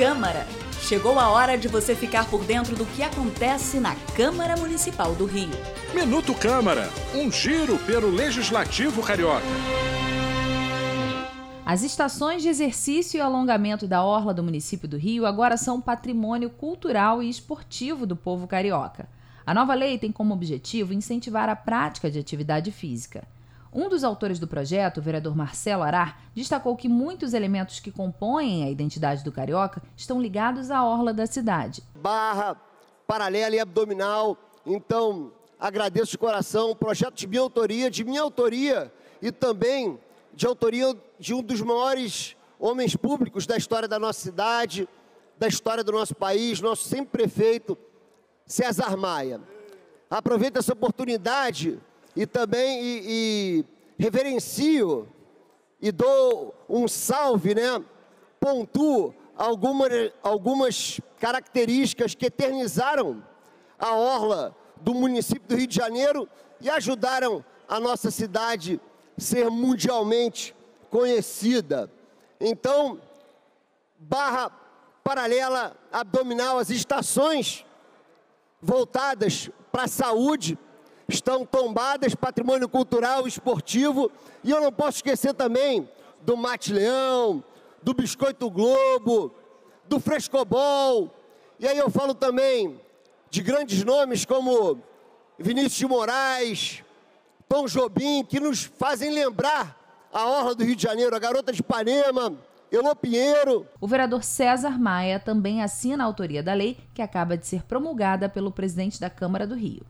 Câmara. Chegou a hora de você ficar por dentro do que acontece na Câmara Municipal do Rio. Minuto Câmara, um giro pelo Legislativo Carioca. As estações de exercício e alongamento da orla do município do Rio agora são patrimônio cultural e esportivo do povo carioca. A nova lei tem como objetivo incentivar a prática de atividade física. Um dos autores do projeto, o vereador Marcelo Arar, destacou que muitos elementos que compõem a identidade do carioca estão ligados à orla da cidade. Barra, paralela e abdominal. Então, agradeço de coração, projeto de minha autoria, de minha autoria e também de autoria de um dos maiores homens públicos da história da nossa cidade, da história do nosso país, nosso sempre prefeito, César Maia. Aproveito essa oportunidade e também e, e reverencio e dou um salve, né? Pontuo alguma, algumas características que eternizaram a orla do município do Rio de Janeiro e ajudaram a nossa cidade ser mundialmente conhecida. Então, barra paralela abdominal, as estações voltadas para a saúde estão tombadas, patrimônio cultural, esportivo, e eu não posso esquecer também do Mate Leão, do Biscoito Globo, do Frescobol, e aí eu falo também de grandes nomes como Vinícius de Moraes, Tom Jobim, que nos fazem lembrar a Orla do Rio de Janeiro, a Garota de Ipanema, Elô Pinheiro. O vereador César Maia também assina a autoria da lei que acaba de ser promulgada pelo presidente da Câmara do Rio.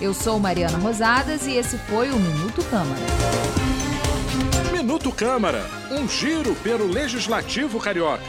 Eu sou Mariana Rosadas e esse foi o Minuto Câmara. Minuto Câmara, um giro pelo Legislativo Carioca.